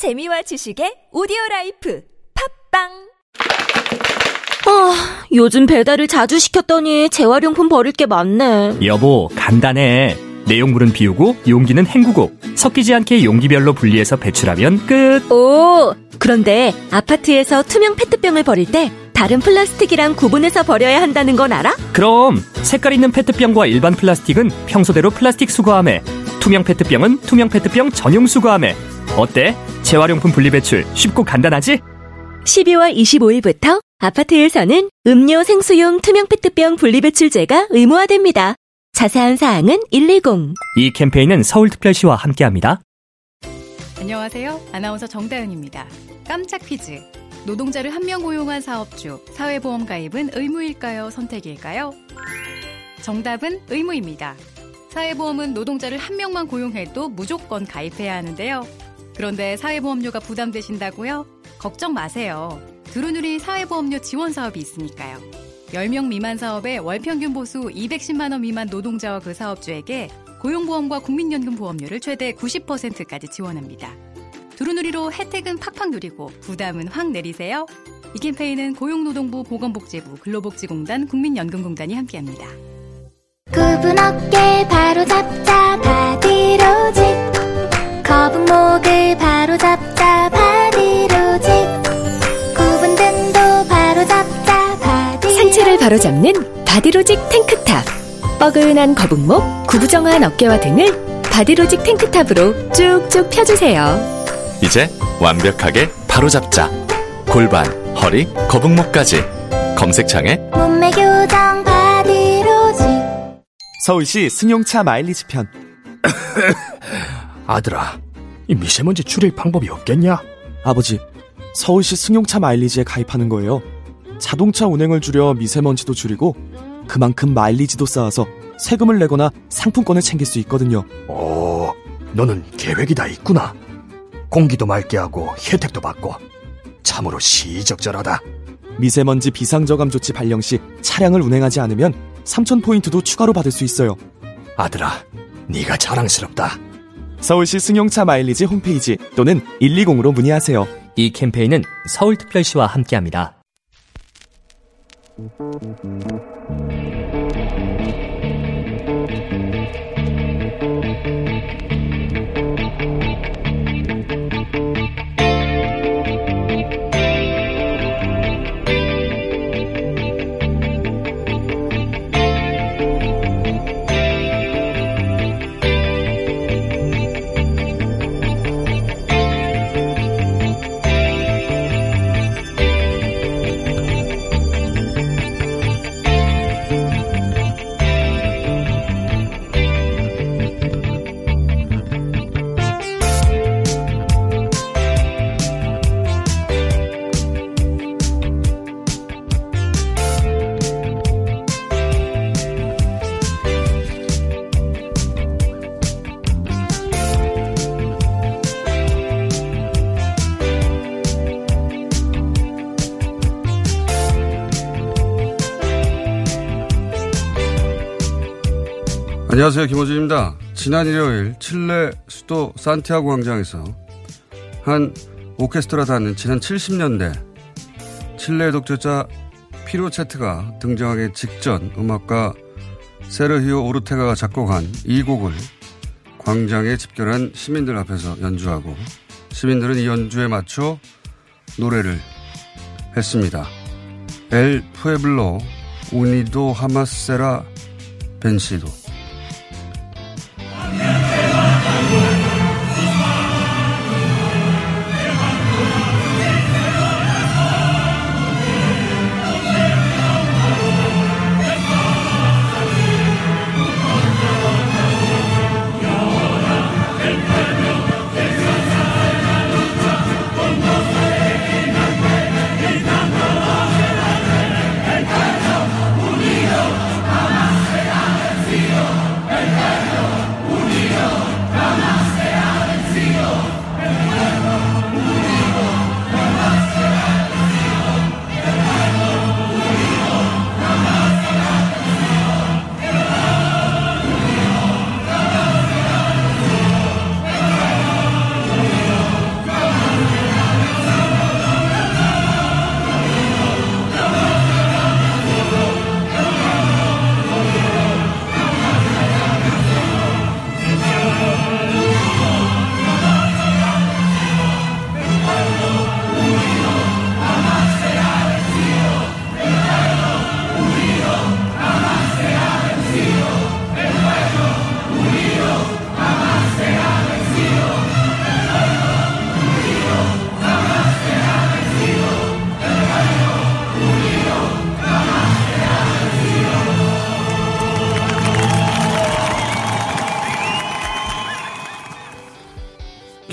재미와 지식의 오디오 라이프 팟빵 아, 요즘 배달을 자주 시켰더니 재활용품 버릴 게 많네. 여보, 간단해. 내용물은 비우고 용기는 헹구고 섞이지 않게 용기별로 분리해서 배출하면 끝. 오, 그런데 아파트에서 투명 페트병을 버릴 때 다른 플라스틱이랑 구분해서 버려야 한다는 건 알아? 그럼 색깔 있는 페트병과 일반 플라스틱은 평소대로 플라스틱 수거함에 투명 페트병은 투명 페트병 전용 수거함에 어때? 재활용품 분리 배출 쉽고 간단하지? 12월 25일부터 아파트에서는 음료 생수용 투명 페트병 분리배출제가 의무화됩니다. 자세한 사항은 120. 이 캠페인은 서울특별시와 함께합니다. 안녕하세요. 아나운서 정다은입니다. 깜짝 퀴즈. 노동자를 한 명 고용한 사업주, 사회보험 가입은 의무일까요? 선택일까요? 정답은 의무입니다. 사회보험은 노동자를 한 명만 고용해도 무조건 가입해야 하는데요. 그런데 사회보험료가 부담되신다고요? 걱정 마세요. 두루누리 사회보험료 지원 사업이 있으니까요. 10명 미만 사업에 월평균 보수 210만 원 미만 노동자와 그 사업주에게 고용보험과 국민연금 보험료를 최대 90%까지 지원합니다. 두루누리로 혜택은 팍팍 누리고 부담은 확 내리세요. 이 캠페인은 고용노동부 보건복지부 근로복지공단 국민연금공단이 함께합니다. 굽은 어깨 바로 잡자 바디로직 거북목을 바로 잡자 바디로직 굽은 등도 바로 잡자 바디 상체를 바로잡는 바디로직 탱크탑. 뻐근한 거북목, 구부정한 어깨와 등을 바디로직 탱크탑으로 쭉쭉 펴주세요. 이제 완벽하게 바로잡자. 골반, 허리, 거북목까지. 검색창에 몸매 교정 바디로직 서울시 승용차 마일리지 편 아들아, 이 미세먼지 줄일 방법이 없겠냐? 아버지 서울시 승용차 마일리지에 가입하는 거예요 자동차 운행을 줄여 미세먼지도 줄이고 그만큼 마일리지도 쌓아서 세금을 내거나 상품권을 챙길 수 있거든요 오, 너는 계획이 다 있구나. 공기도 맑게 하고 혜택도 받고 참으로 시적절하다. 미세먼지 비상저감 조치 발령 시 차량을 운행하지 않으면 3,000포인트도 추가로 받을 수 있어요 아들아, 네가 자랑스럽다. 서울시 승용차 마일리지 홈페이지 또는 120으로 문의하세요 이 캠페인은 서울특별시와 함께합니다. 안녕하세요. 김호준입니다. 지난 일요일 칠레 수도 산티아고 광장에서 한 오케스트라 단은 지난 70년대 칠레 독재자 피로체트가 등장하기 직전 음악가 세르히오 오르테가가 작곡한 이 곡을 광장에 집결한 시민들 앞에서 연주하고 시민들은 이 연주에 맞춰 노래를 했습니다. 엘 푸에블로 우니도 하마세라 벤시도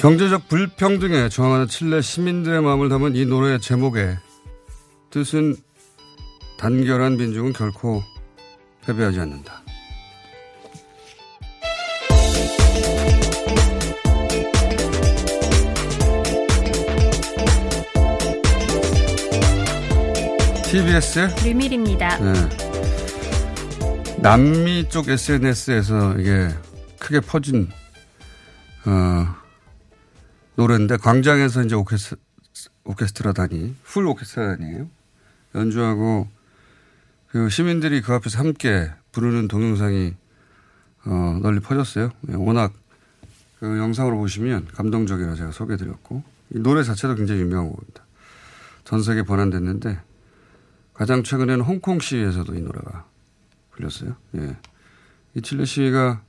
경제적 불평등에 저항하는 칠레 시민들의 마음을 담은 이 노래 제목의 뜻은 단결한 민중은 결코 패배하지 않는다. TBS의 류밀입니다. 네. 남미 쪽 SNS에서 이게 크게 퍼진 어, 노래인데 광장에서 이제 오케스, 오케스트라단이 풀 오케스트라단이에요. 연주하고 그 시민들이 그 앞에서 함께 부르는 동영상이 어, 널리 퍼졌어요. 예, 워낙 그 영상으로 보시면 감동적이라 제가 소개해드렸고 이 노래 자체도 굉장히 유명한 곡입니다. 전 세계 번안됐는데 가장 최근에는 홍콩 시에서도 이 노래가 불렸어요. 예. 이 칠레 시가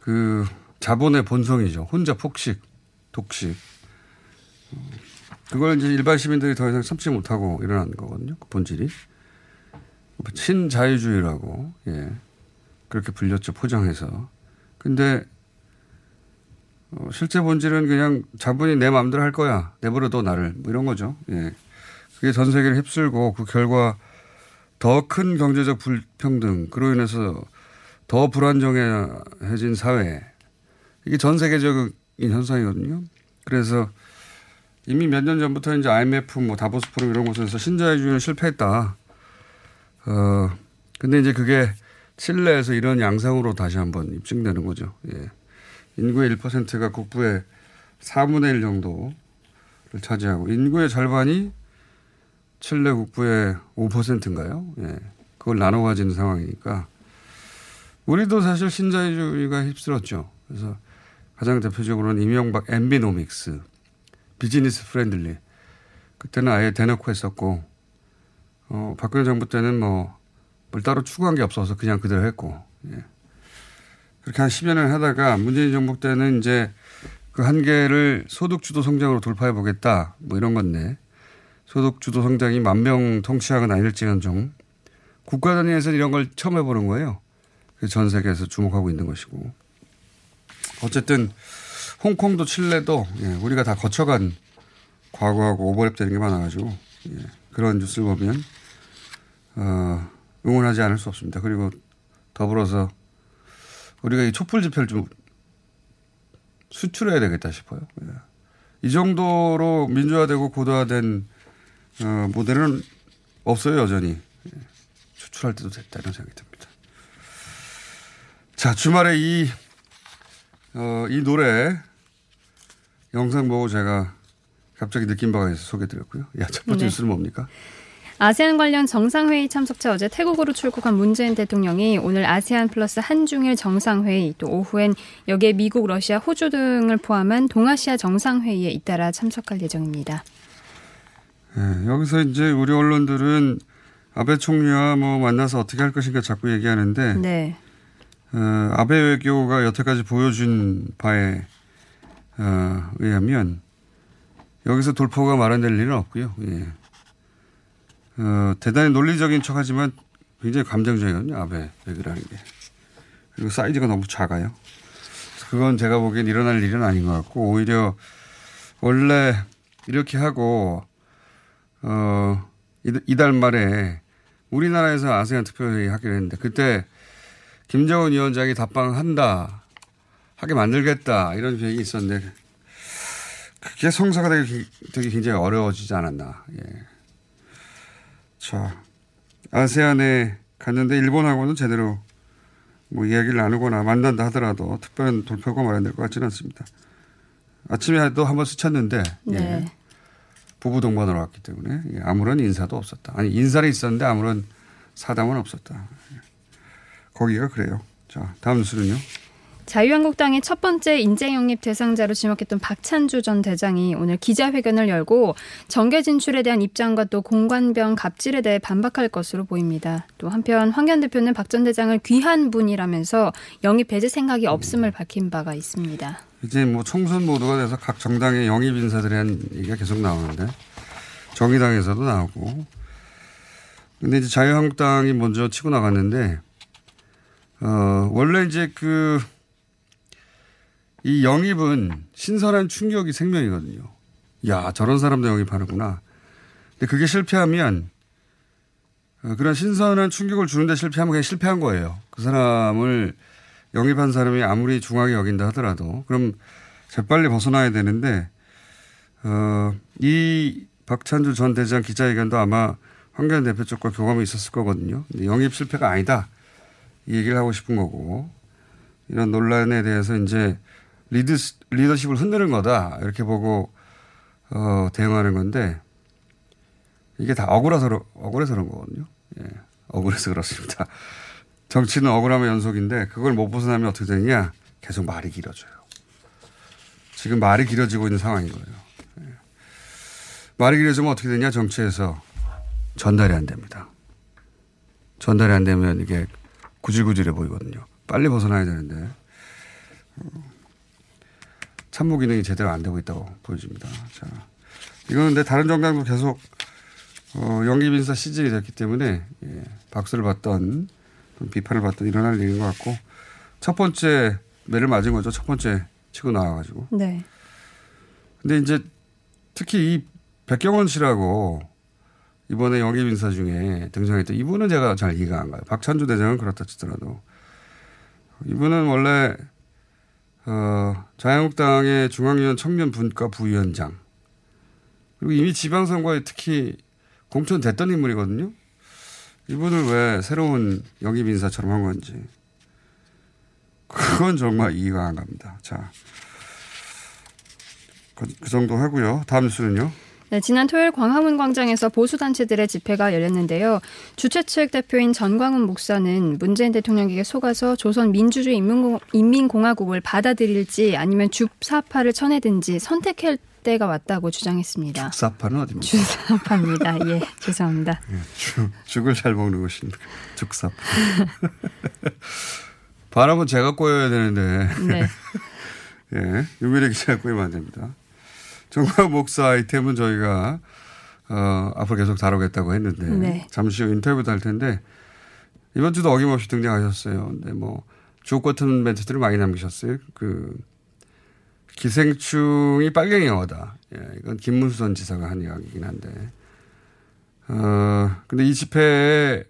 그 자본의 본성이죠. 혼자 폭식, 독식. 어, 그걸 이제 일반 시민들이 더 이상 참지 못하고 일어난 거거든요. 그 본질이. 친자유주의라고, 예. 그렇게 불렸죠. 포장해서. 근데, 어, 실제 본질은 그냥 자본이 내 마음대로 할 거야. 내버려둬 나를. 뭐 이런 거죠. 예. 그게 전 세계를 휩쓸고 그 결과 더 큰 경제적 불평등, 그로 인해서 더 불안정해진 사회. 이게 전 세계적인 현상이거든요. 그래서 이미 몇 년 전부터 이제 IMF 뭐 다보스 포럼 이런 곳에서 신자유 주의는 실패했다. 어, 근데 이제 그게 칠레에서 이런 양상으로 다시 한번 입증되는 거죠. 예. 인구의 1%가 국부의 4분의 1 정도를 차지하고 인구의 절반이 칠레 국부의 5%인가요? 예. 그걸 나눠 가지는 상황이니까 우리도 사실 신자유주의가 휩쓸었죠. 그래서 가장 대표적으로는 이명박 엠비노믹스, business friendly. 그때는 아예 대놓고 했었고, 어, 박근혜 정부 때는 뭐, 뭘 따로 추구한 게 없어서 그냥 그대로 했고, 예. 그렇게 한 10여 년 하다가 문재인 정부 때는 이제 그 한계를 소득주도 성장으로 돌파해 보겠다, 뭐 이런 건데, 소득주도 성장이 만 명 통치하건 아닐지언정, 국가 단위에서 이런 걸 처음 해보는 거예요. 전 세계에서 주목하고 있는 것이고. 어쨌든 홍콩도 칠레도 예, 우리가 다 거쳐간 과거하고 오버랩되는 게 많아가지고 예, 그런 뉴스를 보면 어, 응원하지 않을 수 없습니다. 그리고 더불어서 우리가 이 촛불 집회를 좀 수출해야 되겠다 싶어요. 예. 이 정도로 민주화되고 고도화된 어, 모델은 없어요 여전히 예. 추출할 때도 됐다는 생각이 듭니다. 자 주말에 이 어, 이 노래 영상 보고 제가 갑자기 느낀 바가 있어서 소개드렸고요. 야, 첫 번째 네. 뉴스는 뭡니까? 아세안 관련 정상회의 참석차 어제 태국으로 출국한 문재인 대통령이 오늘 아세안 플러스 한중일 정상회의 또 오후엔 여기에 미국, 러시아, 호주 등을 포함한 동아시아 정상회의에 잇따라 참석할 예정입니다. 네, 여기서 이제 우리 언론들은 아베 총리와 뭐 만나서 어떻게 할 것인가 자꾸 얘기하는데 네. 어, 아베 외교가 여태까지 보여준 바에 어, 의하면 여기서 돌포가 마련될 일은 없고요. 예. 어, 대단히 논리적인 척하지만 굉장히 감정적이거든요. 아베 외교라는 게. 그리고 사이즈가 너무 작아요. 그건 제가 보기엔 일어날 일은 아닌 것 같고 오히려 원래 이렇게 하고 어, 이- 이달 말에 우리나라에서 아세안 특별회의 하기로 했는데 그때 김정은 위원장이 답방한다. 하게 만들겠다. 이런 계획이 있었는데 그게 성사가 되기, 되기 굉장히 어려워지지 않았나. 예. 자, 아세안에 갔는데 일본하고는 제대로 뭐 이야기를 나누거나 만난다 하더라도 특별한 돌파가 마련될 것 같지는 않습니다. 아침에도 한번 스쳤는데 네. 예. 부부 동반으로 왔기 때문에 예, 아무런 인사도 없었다. 아니 인사는 있었는데 아무런 사담은 없었다. 예. 거기가 그래요. 자 다음 뉴스는요. 자유한국당의 첫 번째 인재 영입 대상자로 지목했던 박찬주 전 대장이 오늘 기자회견을 열고 정계 진출에 대한 입장과 또 공관병 갑질에 대해 반박할 것으로 보입니다. 또 한편 황교안 대표는 박 전 대장을 귀한 분이라면서 영입 배제 생각이 없음을 밝힌 바가 있습니다. 이제 뭐 총선 모드가 돼서 각 정당의 영입 인사들에 대한 얘기가 계속 나오는데 정의당에서도 나오고 근데 이제 자유한국당이 먼저 치고 나갔는데 어 원래 이제 그 이 영입은 신선한 충격이 생명이거든요. 야, 저런 사람도 영입하는구나. 근데 그게 실패하면 어, 그런 신선한 충격을 주는데 실패하면 그냥 실패한 거예요. 그 사람을 영입한 사람이 아무리 중하게 여긴다 하더라도 그럼 재빨리 벗어나야 되는데 어, 이 박찬주 전 대장 기자회견도 아마 황교안 대표 쪽과 교감이 있었을 거거든요. 근데 영입 실패가 아니다. 이 얘기를 하고 싶은 거고 이런 논란에 대해서 이제 리드, 리더십을 흔드는 거다. 이렇게 보고 어, 대응하는 건데 이게 다 억울해서, 억울해서 그런 거거든요. 예. 억울해서 그렇습니다. 정치는 억울함의 연속인데 그걸 못 벗어나면 어떻게 되느냐? 계속 말이 길어져요. 지금 말이 길어지고 있는 상황인 거예요. 예. 말이 길어지면 어떻게 되냐? 정치에서 전달이 안 됩니다. 전달이 안 되면 이게 구질구질해 보이거든요. 빨리 벗어나야 되는데 참모 기능이 제대로 안 되고 있다고 보여집니다. 자, 이거는 근데 다른 정당도 계속 어, 영입 인사 시즌이 됐기 때문에 예, 박수를 받던 비판을 받던 일어날 일인 것 같고 첫 번째 매를 맞은 거죠. 첫 번째 치고 나와가지고. 네. 근데 이제 특히 이 백경원 씨라고 이번에 영입 인사 중에 등장했던 이분은 제가 잘 이해가 안 가요. 박찬주 대장은 그렇다 치더라도 이분은 원래 어, 자유한국당의 중앙위원 청년 분과 부위원장 그리고 이미 지방선거에 특히 공천됐던 인물이거든요. 이분을 왜 새로운 영입 인사처럼 한 건지 그건 정말 이해가 안 갑니다. 자, 그, 그 정도 하고요. 다음 뉴스는요. 네, 지난 토요일 광화문 광장에서 보수단체들의 집회가 열렸는데요. 주최 측 대표인 전광훈 목사는 문재인 대통령에게 속아서 조선 민주주의 인민공화국을 받아들일지 아니면 주사파를 쳐내든지 선택할 때가 왔다고 주장했습니다. 죽사파는 어디입니까? 죽사파입니다. 예, 죄송합니다. 예, 죽, 죽을 잘 먹는 곳입니다. 죽사파. 바람은 제가 꼬여야 되는데. 네. 예, 유미래 기자가 꼬이면 안 됩니다. 정광 목사 아이템은 저희가 어, 앞으로 계속 다루겠다고 했는데 네. 잠시 후 인터뷰도 할 텐데 이번 주도 어김없이 등장하셨어요. 근데 뭐 주옥 같은 멘트들을 많이 남기셨어요. 그 기생충이 빨갱이 영화다. 예, 이건 김문수 전 지사가 한 이야기이긴 한데 어 근데 이 집회에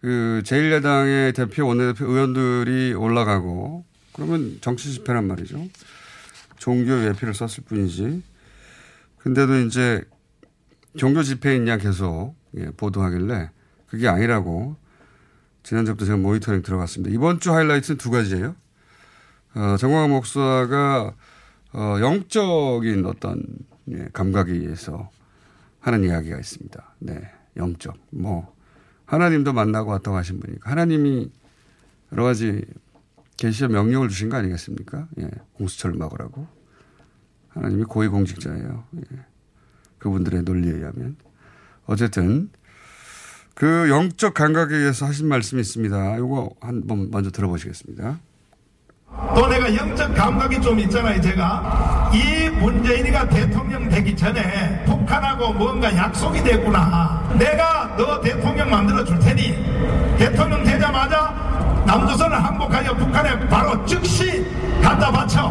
그 제1야당의 대표 원내대표 의원들이 올라가고 그러면 정치 집회란 말이죠. 종교 예피를 썼을 뿐이지. 근데도 이제 종교 집회 있냐 계속 예, 보도하길래 그게 아니라고 지난주부터 제가 모니터링 들어갔습니다. 이번 주 하이라이트는 두 가지예요. 어, 정광 목사가 어, 영적인 어떤 예, 감각에 의해서 하는 이야기가 있습니다. 네, 영적. 뭐 하나님도 만나고 왔다고 하신 분이니까 하나님이 여러 가지 계시의 명령을 주신 거 아니겠습니까? 예. 공수처를 막으라고. 하나님이 고위공직자예요. 예. 그분들의 논리에 의하면. 어쨌든 그 영적 감각에 의해서 하신 말씀이 있습니다. 이거 한번 먼저 들어보시겠습니다. 또 내가 영적 감각이 좀 있잖아요, 제가. 이 문재인이가 대통령 되기 전에 북한하고 뭔가 약속이 됐구나. 내가 너 대통령 만들어 줄 테니 대통령 되자마자 남조선을 항복하여 북한에 바로 즉시 갖다 바쳐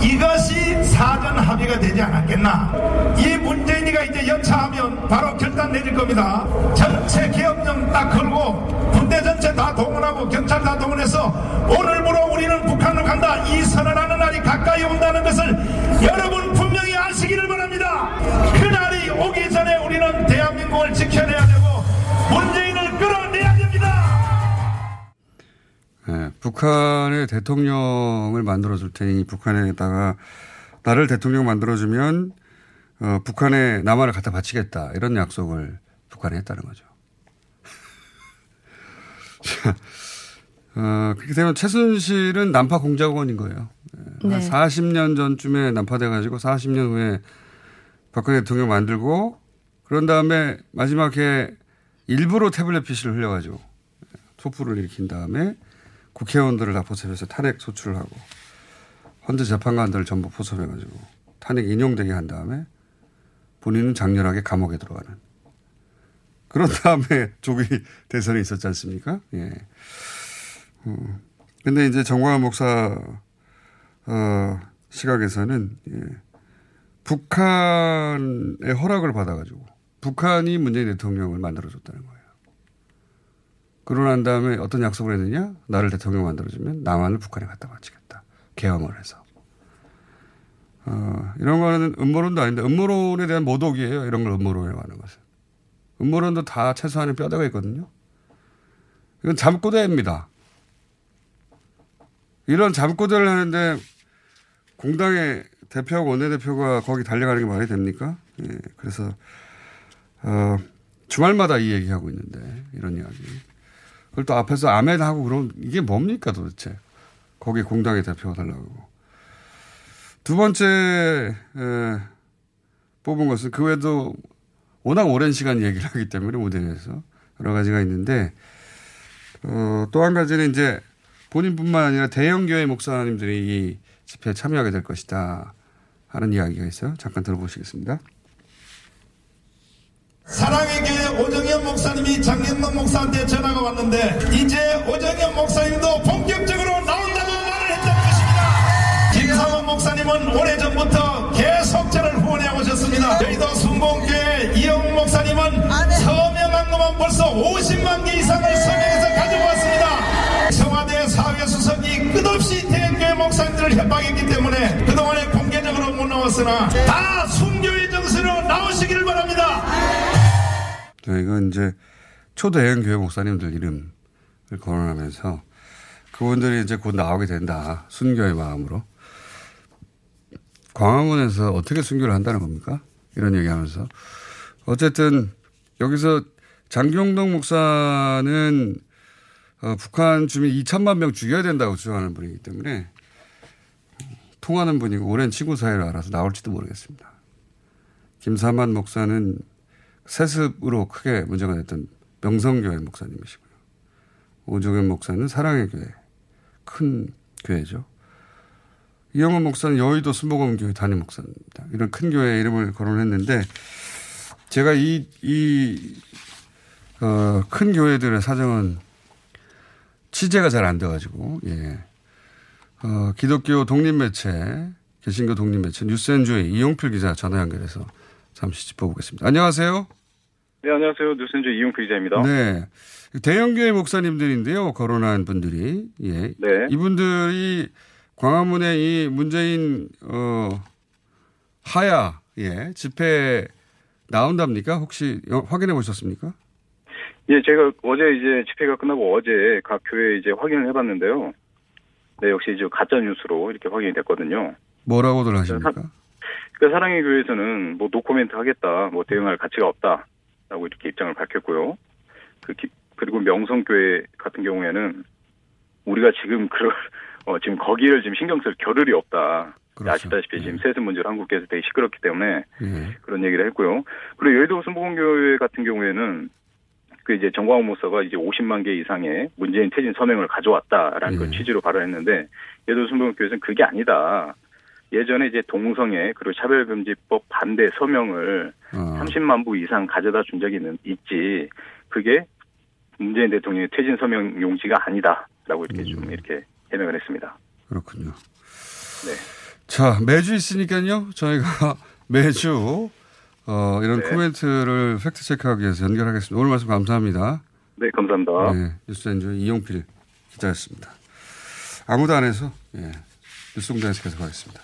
이것이 사전 합의가 되지 않았겠나? 이 문재인이가 이제 연차하면 바로 결단 내릴 겁니다. 전체 계엄령 딱 걸고 군대 전체 다 동원하고 경찰 다 동원해서 오늘부로 우리는 북한을 간다. 이 선언하는 날이 가까이 온다는 것을 여러분 분명히 아시기를 바랍니다. 그날이 오기 전에 우리는 대한민국을 지켜내야 되고 문재인을 끌어내야 됩니다 네, 북한의 대통령을 만들어줄 테니 북한에다가 나를 대통령 만들어주면 어, 북한에 남한을 갖다 바치겠다 이런 약속을 북한에 했다는 거죠. 어, 그렇게 되면 최순실은 난파 공작원인 거예요. 네. 한 40년 전쯤에 난파돼가지고 40년 후에 박근혜 대통령 만들고 그런 다음에 마지막에 일부러 태블릿 PC를 흘려가지고 촛불을 일으킨 다음에 국회의원들을 다 포섭해서 탄핵 소출을 하고 헌재 재판관들을 전부 포섭해가지고 탄핵 인용되게 한 다음에 본인은 장렬하게 감옥에 들어가는 그런 다음에 조기 대선이 있었지 않습니까? 예. 음. 근데 이제 정광훈 목사 어, 시각에서는 예. 북한의 허락을 받아가지고 북한이 문재인 대통령을 만들어줬다는 거예요. 그러고 난 다음에 어떤 약속을 했느냐? 나를 대통령 만들어주면 남한을 북한에 갖다 바치겠다. 개헌을 해서. 어, 이런 거는 음모론도 아닌데 음모론에 대한 모독이에요. 이런 걸 음모론이라고 하는 것은. 음모론도 다 최소한의 뼈대가 있거든요. 이건 잠꼬대입니다. 이런 잠꼬대를 하는데 공당의 대표하고 원내대표가 거기 달려가는 게 말이 됩니까? 예, 그래서, 어, 주말마다 이 얘기하고 있는데, 이런 이야기. 그걸 또 앞에서 아멘 하고 그럼 이게 뭡니까 도대체. 거기 공당의 대표가 달라고. 두 번째, 에, 뽑은 것은 그 외에도 워낙 오랜 시간 얘기를 하기 때문에 무대에서 여러 가지가 있는데, 어, 또 한 가지는 이제 본인뿐만 아니라 대형 교회 목사님들이 이 집회에 참여하게 될 것이다. 하는 이야기가 있어요. 잠깐 들어보시겠습니다. 사랑의 교회 오정현 목사님이 장현동 목사한테 전화가 왔는데 이제 오정현 목사님도 본격적으로 나온다고 말을 했다는 것입니다. 김상원 목사님은 오래전부터 계속 저를 후원해 오셨습니다. 저희도 순봉교회 이영 목사님은 서명한 것만 벌써 50만 개 이상을 서명해서 가지고 왔습니다. 청와대 사회수석이 끝없이 대교회 목사님들을 협박했기 때문에 못 나왔으나 다 순교의 정서로 나오시기를 바랍니다. 저희가 이제 초대형 교회 목사님들 이름을 거론하면서 그분들이 이제 곧 나오게 된다. 순교의 마음으로. 광화문에서 어떻게 순교를 한다는 겁니까? 이런 얘기 하면서. 어쨌든 여기서 장경동 목사는 어, 북한 주민 2천만 명 죽여야 된다고 주장하는 분이기 때문에 통하는 분이고 오랜 친구 사이를 알아서 나올지도 모르겠습니다. 김사만 목사는 세습으로 크게 문제가 됐던 명성교회 목사님이시고요. 오종현 목사는 사랑의 교회. 큰 교회죠. 이영원 목사는 여의도 순복음교회 담임 목사입니다. 이런 큰 교회 이름을 거론했는데 제가 이, 이, 어, 큰 교회들의 사정은 취재가 잘 안 돼가지고, 예. 어, 기독교 독립매체, 개신교 독립매체, 뉴스엔조의 이용필 기자 전화 연결해서 잠시 짚어보겠습니다. 안녕하세요. 네, 안녕하세요. 뉴스엔조 이용필 기자입니다. 네. 대형교회 목사님들인데요. 거론한 분들이. 예. 네. 이분들이 광화문에 이 문재인, 어, 하야, 예, 집회 나온답니까? 혹시 확인해 보셨습니까? 예, 제가 어제 이제 집회가 끝나고 어제 각 교회 이제 확인을 해봤는데요. 네, 역시 이제 가짜 뉴스로 이렇게 확인이 됐거든요. 뭐라고들 하십니까? 그 사랑의 교회에서는 뭐 노코멘트 하겠다, 뭐 대응할 가치가 없다라고 이렇게 입장을 밝혔고요. 그 기, 그리고 명성교회 같은 경우에는 우리가 지금 그 어, 지금 거기를 지금 신경 쓸 겨를이 없다. 그렇죠. 아시다시피 지금 세습 문제로 한국에서 되게 시끄럽기 때문에 예. 그런 얘기를 했고요. 그리고 여의도 순복음교회 같은 경우에는 그 이제 정광훈 목사가 이제 50만 개 이상의 문재인 퇴진 서명을 가져왔다라는 그 예. 그 취지로 발언했는데 여의도 순복음교회에서는 그게 아니다. 예전에 이제 동성애 그리고 차별금지법 반대 서명을 어. 30만 부 이상 가져다 준 적이 있는, 있지. 그게 문재인 대통령의 퇴진 서명 용지가 아니다라고 이렇게 좀 이렇게 해명을 했습니다. 그렇군요. 네. 자, 매주 있으니까요. 저희가 매주 어, 이런 네. 코멘트를 팩트 체크하기 위해서 연결하겠습니다. 오늘 말씀 감사합니다. 네, 감사합니다. 네, 뉴스엔조 이용필 기자였습니다. 아무도 안 해서 예, 뉴스공장에서 계속 하겠습니다.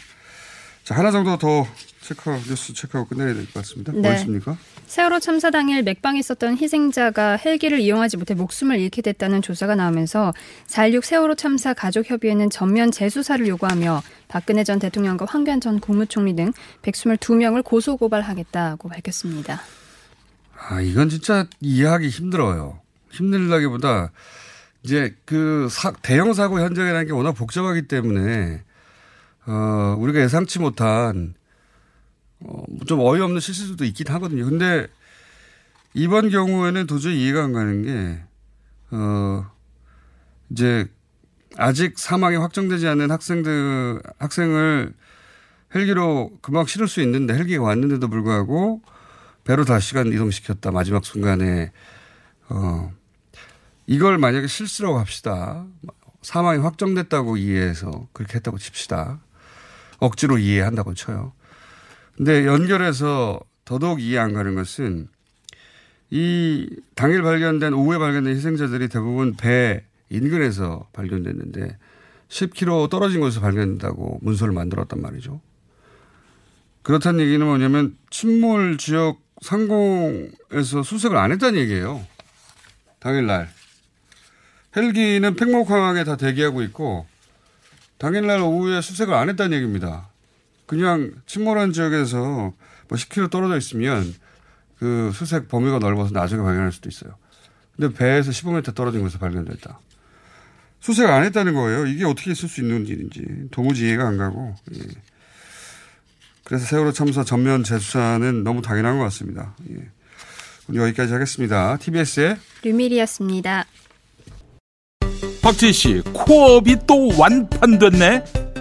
자, 하나 정도 더 체크, 뉴스 체크하고 끝내야 될 것 같습니다. 뭐 네. 있습니까? 세월호 참사 당일 맥박이 있었던 희생자가 헬기를 이용하지 못해 목숨을 잃게 됐다는 조사가 나오면서 4.16 세월호 참사 가족협의회는 전면 재수사를 요구하며 박근혜 전 대통령과 황교안 전 국무총리 등 122명을 고소고발하겠다고 밝혔습니다. 아, 이건 진짜 이해하기 힘들어요. 힘들다기보다 이제 그 사, 대형 사고 현장이라는 게 워낙 복잡하기 때문에 어, 우리가 예상치 못한 어, 좀 어이없는 실수도 있긴 하거든요. 근데 이번 경우에는 도저히 이해가 안 가는 게, 어, 이제 아직 사망이 확정되지 않은 학생들, 학생을 헬기로 금방 실을 수 있는데 헬기가 왔는데도 불구하고 배로 다시 시간 이동시켰다. 마지막 순간에, 어, 이걸 만약에 실수라고 합시다. 사망이 확정됐다고 이해해서 그렇게 했다고 칩시다. 억지로 이해한다고 쳐요. 근데 연결해서 더더욱 이해 안 가는 것은 이 당일 발견된 오후에 발견된 희생자들이 대부분 배 인근에서 발견됐는데 10km 떨어진 곳에서 발견된다고 문서를 만들었단 말이죠. 그렇다는 얘기는 뭐냐면 침몰 지역 상공에서 수색을 안 했다는 얘기예요. 당일날. 헬기는 팽목항에 다 대기하고 있고 당일날 오후에 수색을 안 했다는 얘기입니다. 그냥 침몰한 지역에서 뭐 10km 떨어져 있으면 그 수색 범위가 넓어서 나중에 발견할 수도 있어요. 근데 배에서 15m 떨어진 곳에서 발견됐다. 수색 안 했다는 거예요. 이게 어떻게 있을 수 있는 일인지 도무지 이해가 안 가고. 예. 그래서 세월호 참사 전면 재수사는 너무 당연한 것 같습니다. 예. 오늘 여기까지 하겠습니다. TBS의 류밀이었습니다. 박지희 씨, 코업이 또 완판됐네?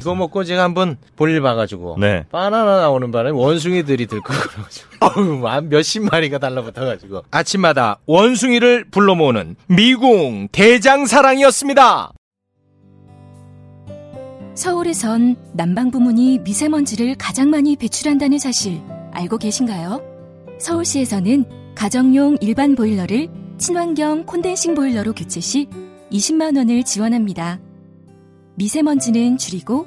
이거 먹고 제가 한번 볼일 봐가지고 네. 바나나 나오는 바람에 원숭이들이 들고 그래가지고 어우 한 몇십 마리가 달라붙어가지고 아침마다 원숭이를 불러 모으는 미궁 대장사랑이었습니다. 서울에선 난방 부문이 미세먼지를 가장 많이 배출한다는 사실 알고 계신가요? 서울시에서는 가정용 일반 보일러를 친환경 콘덴싱 보일러로 교체 시 20만 원을 지원합니다. 미세먼지는 줄이고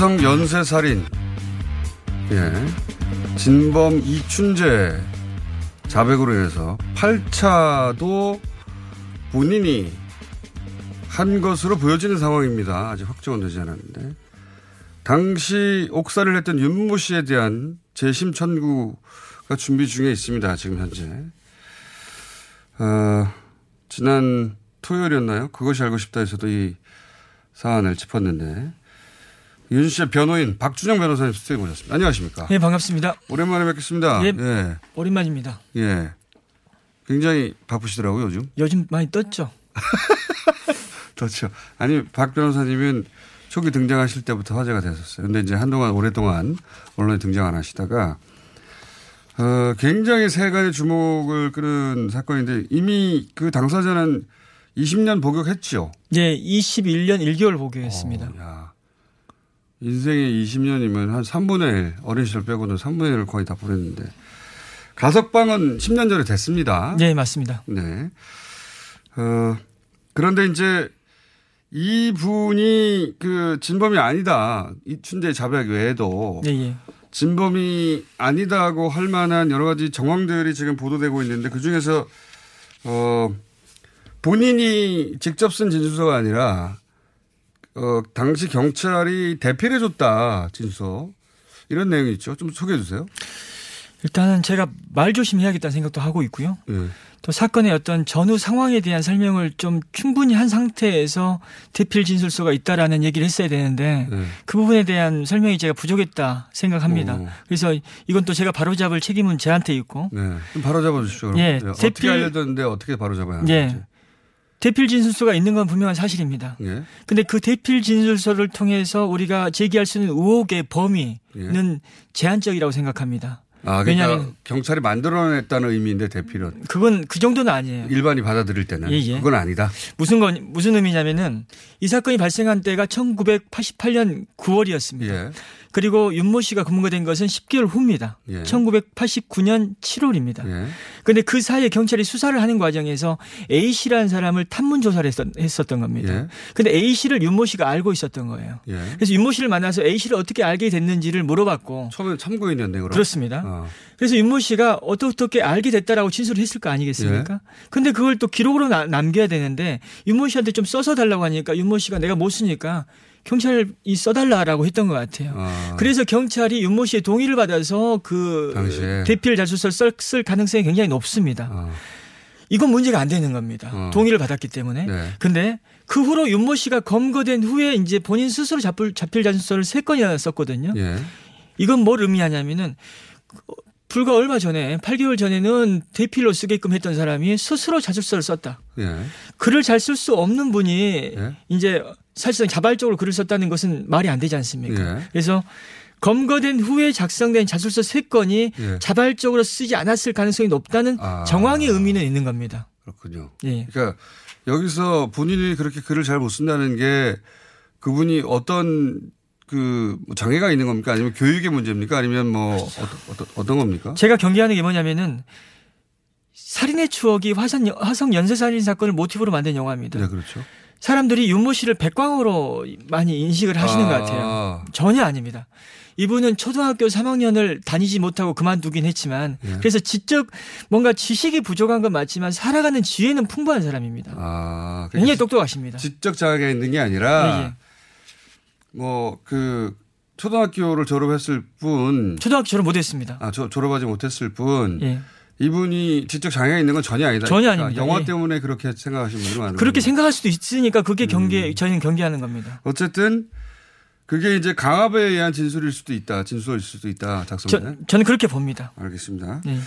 화성 연쇄살인, 예, 진범 이춘재 자백으로 인해서 8차도 본인이 한 것으로 보여지는 상황입니다. 아직 확정은 되지 않았는데. 당시 옥살을 했던 윤모 씨에 대한 재심 청구가 준비 중에 있습니다. 지금 현재. 어, 지난 토요일이었나요? 그것이 알고 싶다에서도 이 사안을 짚었는데 윤 씨의 변호인 박준영 변호사님 스튜디오에 모셨습니다. 안녕하십니까? 네, 반갑습니다. 오랜만에 뵙겠습니다. 예, 예. 오랜만입니다. 예. 굉장히 바쁘시더라고요, 요즘. 요즘 많이 떴죠. 그렇죠. 아니, 박 변호사님은 초기 등장하실 때부터 화제가 됐었어요. 근데 이제 한동안, 오랫동안 언론에 등장 안 하시다가, 어, 굉장히 세간의 주목을 끄는 사건인데 이미 그 당사자는 20년 복역했죠. 예, 21년 1개월 복역했습니다. 어, 인생의 20년이면 한 3분의 1, 어린 시절 빼고는 3분의 1을 거의 다 보냈는데, 가석방은 10년 전에 됐습니다. 네, 맞습니다. 네. 어, 그런데 이제 이분이 그 진범이 아니다. 이 춘재 자백 외에도. 예, 예. 진범이 아니다고 할 만한 여러 가지 정황들이 지금 보도되고 있는데 그 중에서, 어, 본인이 직접 쓴 진술서가 아니라, 어, 당시 경찰이 대필해줬다, 진술서. 이런 내용이 있죠. 좀 소개해 주세요. 일단은 제가 말 조심해야겠다는 생각도 하고 있고요. 예. 또 사건의 어떤 전후 상황에 대한 설명을 좀 충분히 한 상태에서 대필 진술서가 있다라는 얘기를 했어야 되는데 네. 그 부분에 대한 설명이 제가 부족했다 생각합니다. 오. 그래서 이건 또 제가 바로잡을 책임은 저한테 있고 네. 좀 바로 잡아 주시죠. 예, 네. 어떻게 대필- 알려졌는데 어떻게 바로 잡아야 하는지. 예. 대필 진술서가 있는 건 분명한 사실입니다. 예. 근데 그 대필 진술서를 통해서 우리가 제기할 수 있는 의혹의 범위는 제한적이라고 생각합니다. 아, 그러니까 왜냐하면 경찰이 만들어냈다는 의미인데 대필은 그건 그 정도는 아니에요. 일반이 받아들일 때는 예, 예. 그건 아니다. 무슨 건 무슨 의미냐면은 이 사건이 발생한 때가 1988년 9월이었습니다. 예. 그리고 윤모 씨가 근무가 된 것은 10개월 후입니다. 예. 1989년 7월입니다. 예. 근데 그 사이에 경찰이 수사를 하는 과정에서 A 씨라는 사람을 탐문 조사를 했었, 했었던 겁니다. 예. 근데 A 씨를 윤모 씨가 알고 있었던 거예요. 예. 그래서 윤모 씨를 만나서 A 씨를 어떻게 알게 됐는지를 물어봤고 처음에 참고인이었네 그럼. 그렇습니다. 어. 그래서 윤모 씨가 어떻게 알게 됐다라고 진술을 했을 거 아니겠습니까? 예. 근데 그걸 또 기록으로 나- 남겨야 되는데 윤모 씨한테 좀 써서 달라고 하니까 윤모 씨가 내가 못 쓰니까 경찰이 써달라라고 했던 것 같아요. 아. 그래서 경찰이 윤모 씨의 동의를 받아서 그 당시에. 대필 자수서를 쓸, 쓸 가능성이 굉장히 높습니다. 어. 이건 문제가 안 되는 겁니다. 어. 동의를 받았기 때문에. 네. 근데 그 후로 윤모 씨가 검거된 후에 이제 본인 스스로 잡힐, 잡힐 자수서를 세 건이나 썼거든요. 예. 이건 뭘 의미하냐면은 어, 불과 얼마 전에 8개월 전에는 대필로 쓰게끔 했던 사람이 스스로 자술서를 썼다. 예. 글을 잘 쓸 수 없는 분이 예. 이제 사실상 자발적으로 글을 썼다는 것은 말이 안 되지 않습니까? 예. 그래서 검거된 후에 작성된 자술서 세 건이 예. 자발적으로 쓰지 않았을 가능성이 높다는 아. 정황의 의미는 있는 겁니다. 그렇군요. 예. 그러니까 여기서 본인이 그렇게 글을 잘 못 쓴다는 게 그분이 어떤 그뭐 장애가 있는 겁니까? 아니면 교육의 문제입니까? 아니면 뭐 어떤, 어떤, 어떤 겁니까? 제가 경계하는 게 뭐냐면은 살인의 추억이 화성, 화성 연쇄살인 사건을 모티브로 만든 영화입니다. 네, 그렇죠. 사람들이 윤모 씨를 백광으로 많이 인식을 하시는 아. 것 같아요. 전혀 아닙니다. 이분은 초등학교 3학년을 다니지 못하고 그만두긴 했지만 예. 그래서 지적 뭔가 지식이 부족한 건 맞지만 살아가는 지혜는 풍부한 사람입니다. 아, 그러니까 굉장히 똑똑하십니다. 지적 장애가 있는 게 아니라 네, 예. 뭐그 초등학교를 졸업했을 뿐 초등학교 졸업 못했습니다. 아, 저, 졸업하지 못했을 뿐 예. 이분이 지적 장애가 있는 건 전혀 아니다. 전혀 그러니까 아닙니다. 영화 예. 때문에 그렇게 생각하시는 분들이 많은 그렇게 거죠. 생각할 수도 있으니까 그게 음. 경계 저희는 경계하는 겁니다. 어쨌든 그게 이제 강압에 의한 진술일 수도 있다. 진술일 수도 있다. 저, 작성된. 저 는 그렇게 봅니다. 알겠습니다. 네.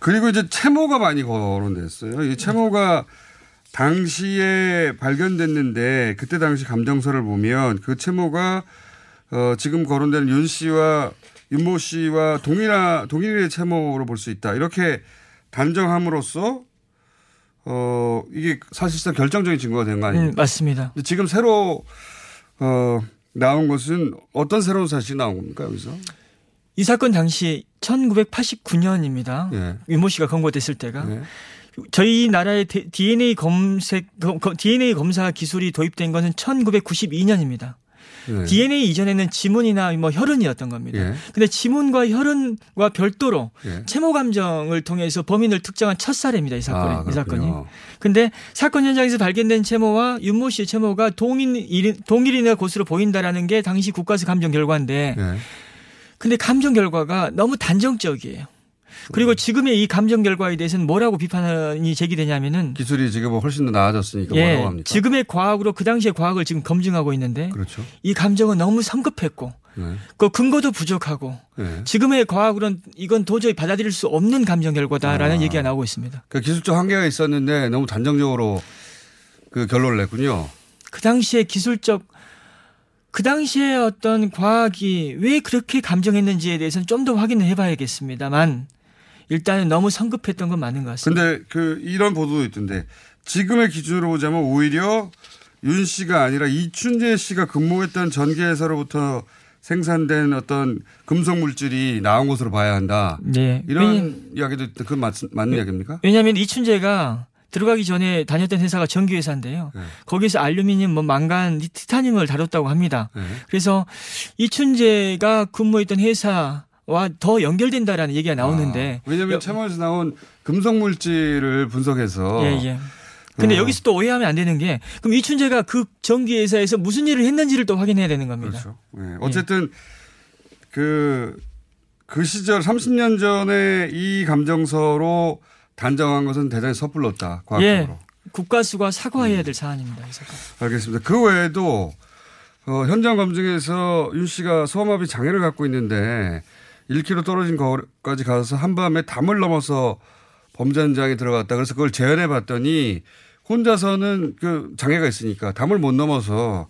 그리고 이제 채모가 많이 거론됐어요. 이 채모가 당시에 발견됐는데 그때 당시 감정서를 보면 그 채모가 어 지금 거론되는 윤 씨와 윤모 씨와 동일한 동일의 채모로 볼 수 있다. 이렇게 단정함으로써 어 이게 사실상 결정적인 증거가 된 거 아닙니까? 음, 맞습니다. 지금 새로 어 나온 것은 어떤 새로운 사실이 나온 겁니까 여기서? 이 사건 당시 1989년입니다. 예. 윤모 씨가 검거됐을 때가 저희 나라의 데- DNA 검색 DNA 검사 기술이 도입된 것은 1992년입니다. 네. DNA 이전에는 지문이나 뭐 혈흔이었던 겁니다. 예. 근데 지문과 혈흔과 별도로 예. 채모 감정을 통해서 범인을 특정한 첫 사례입니다. 이 사건이. 아, 이 사건이. 근데 사건 현장에서 발견된 채모와 윤모 씨의 채모가 동일 동일인의 곳으로 보인다라는 게 당시 국가수 감정 결과인데 예. 근데 감정 결과가 너무 단정적이에요. 그리고 지금의 이 감정 결과에 대해서는 뭐라고 비판이 제기되냐면은 기술이 지금 훨씬 더 나아졌으니까 예, 뭐라고 합니까? 지금의 과학으로 그 당시의 과학을 지금 검증하고 있는데 그렇죠. 이 감정은 너무 성급했고 네. 그 근거도 부족하고 네. 지금의 과학으로는 이건 도저히 받아들일 수 없는 감정 결과다라는 아. 얘기가 나오고 있습니다. 그 기술적 한계가 있었는데 너무 단정적으로 그 결론을 냈군요. 그 당시에 기술적 그 당시에 어떤 과학이 왜 그렇게 감정했는지에 대해서는 좀 더 확인을 해봐야겠습니다만 일단은 너무 성급했던 건 맞는 것 같습니다. 근데 그 이런 보도도 있던데 지금의 기준으로 보자면 오히려 윤 씨가 아니라 이춘재 씨가 근무했던 전기회사로부터 생산된 어떤 금속 물질이 나온 것으로 봐야 한다. 네. 이런 왜냐- 이야기도. 그건 맞, 맞는 이야기입니까? 왜냐하면 이춘재가 들어가기 전에 다녔던 회사가 전기회사인데요. 네. 거기서 알루미늄, 뭐 망간, 티타늄을 다뤘다고 합니다. 네. 그래서 이춘재가 근무했던 회사 와더 연결된다라는 얘기가 나오는데 아, 왜냐하면 채모에서 나온 금속 물질을 분석해서 예, 예. 근데 어. 여기서 또 오해하면 안 되는 게 그럼 이춘재가 그 전기 회사에서 무슨 일을 했는지를 또 확인해야 되는 겁니다. 그렇죠. 예. 어쨌든 그, 그 시절 30년 전에 이 감정서로 단정한 것은 대단히 섣불렀다. 과학적으로. 예. 국가수가 사과해야 될 사안입니다. 이 사건. 알겠습니다. 그 외에도 어, 현장 검증에서 윤 씨가 소아마비 장애를 갖고 있는데 1km 떨어진 거리까지 가서 한밤에 담을 넘어서 범죄 현장에 들어갔다. 그래서 그걸 재현해 봤더니 혼자서는 그 장애가 있으니까 담을 못 넘어서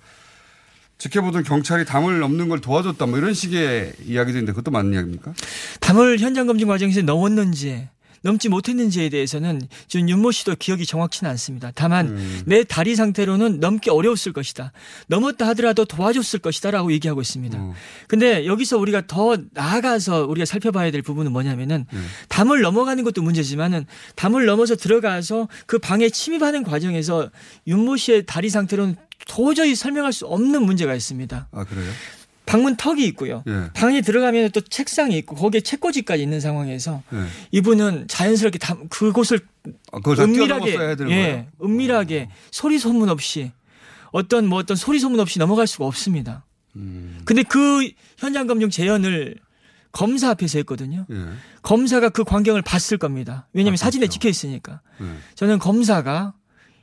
지켜보던 경찰이 담을 넘는 걸 도와줬다. 뭐 이런 식의 이야기도 있는데 그것도 맞는 이야기입니까? 담을 현장 검증 과정에서 넘었는지 넘지 못했는지에 대해서는 지금 윤모 씨도 기억이 정확치는 않습니다. 다만 음. 내 다리 상태로는 넘기 어려웠을 것이다. 넘었다 하더라도 도와줬을 것이다라고 얘기하고 있습니다. 음. 근데 여기서 우리가 더 나아가서 우리가 살펴봐야 될 부분은 뭐냐면은 음. 담을 넘어가는 것도 문제지만은 담을 넘어서 들어가서 그 방에 침입하는 과정에서 윤모 씨의 다리 상태로는 도저히 설명할 수 없는 문제가 있습니다. 아, 그래요? 방문 턱이 있고요. 예. 방에 들어가면 또 책상이 있고 거기에 책꽂이까지 있는 상황에서 예. 이분은 자연스럽게 담, 그곳을 아, 다 되는 예? 은밀하게 소리 소문 없이 어떤 뭐 어떤 소리 소문 없이 넘어갈 수가 없습니다. 음. 근데 그 현장 검증 재현을 검사 앞에서 했거든요. 예. 검사가 그 광경을 봤을 겁니다. 왜냐하면 아, 사진에 그렇죠. 찍혀 있으니까. 예. 저는 검사가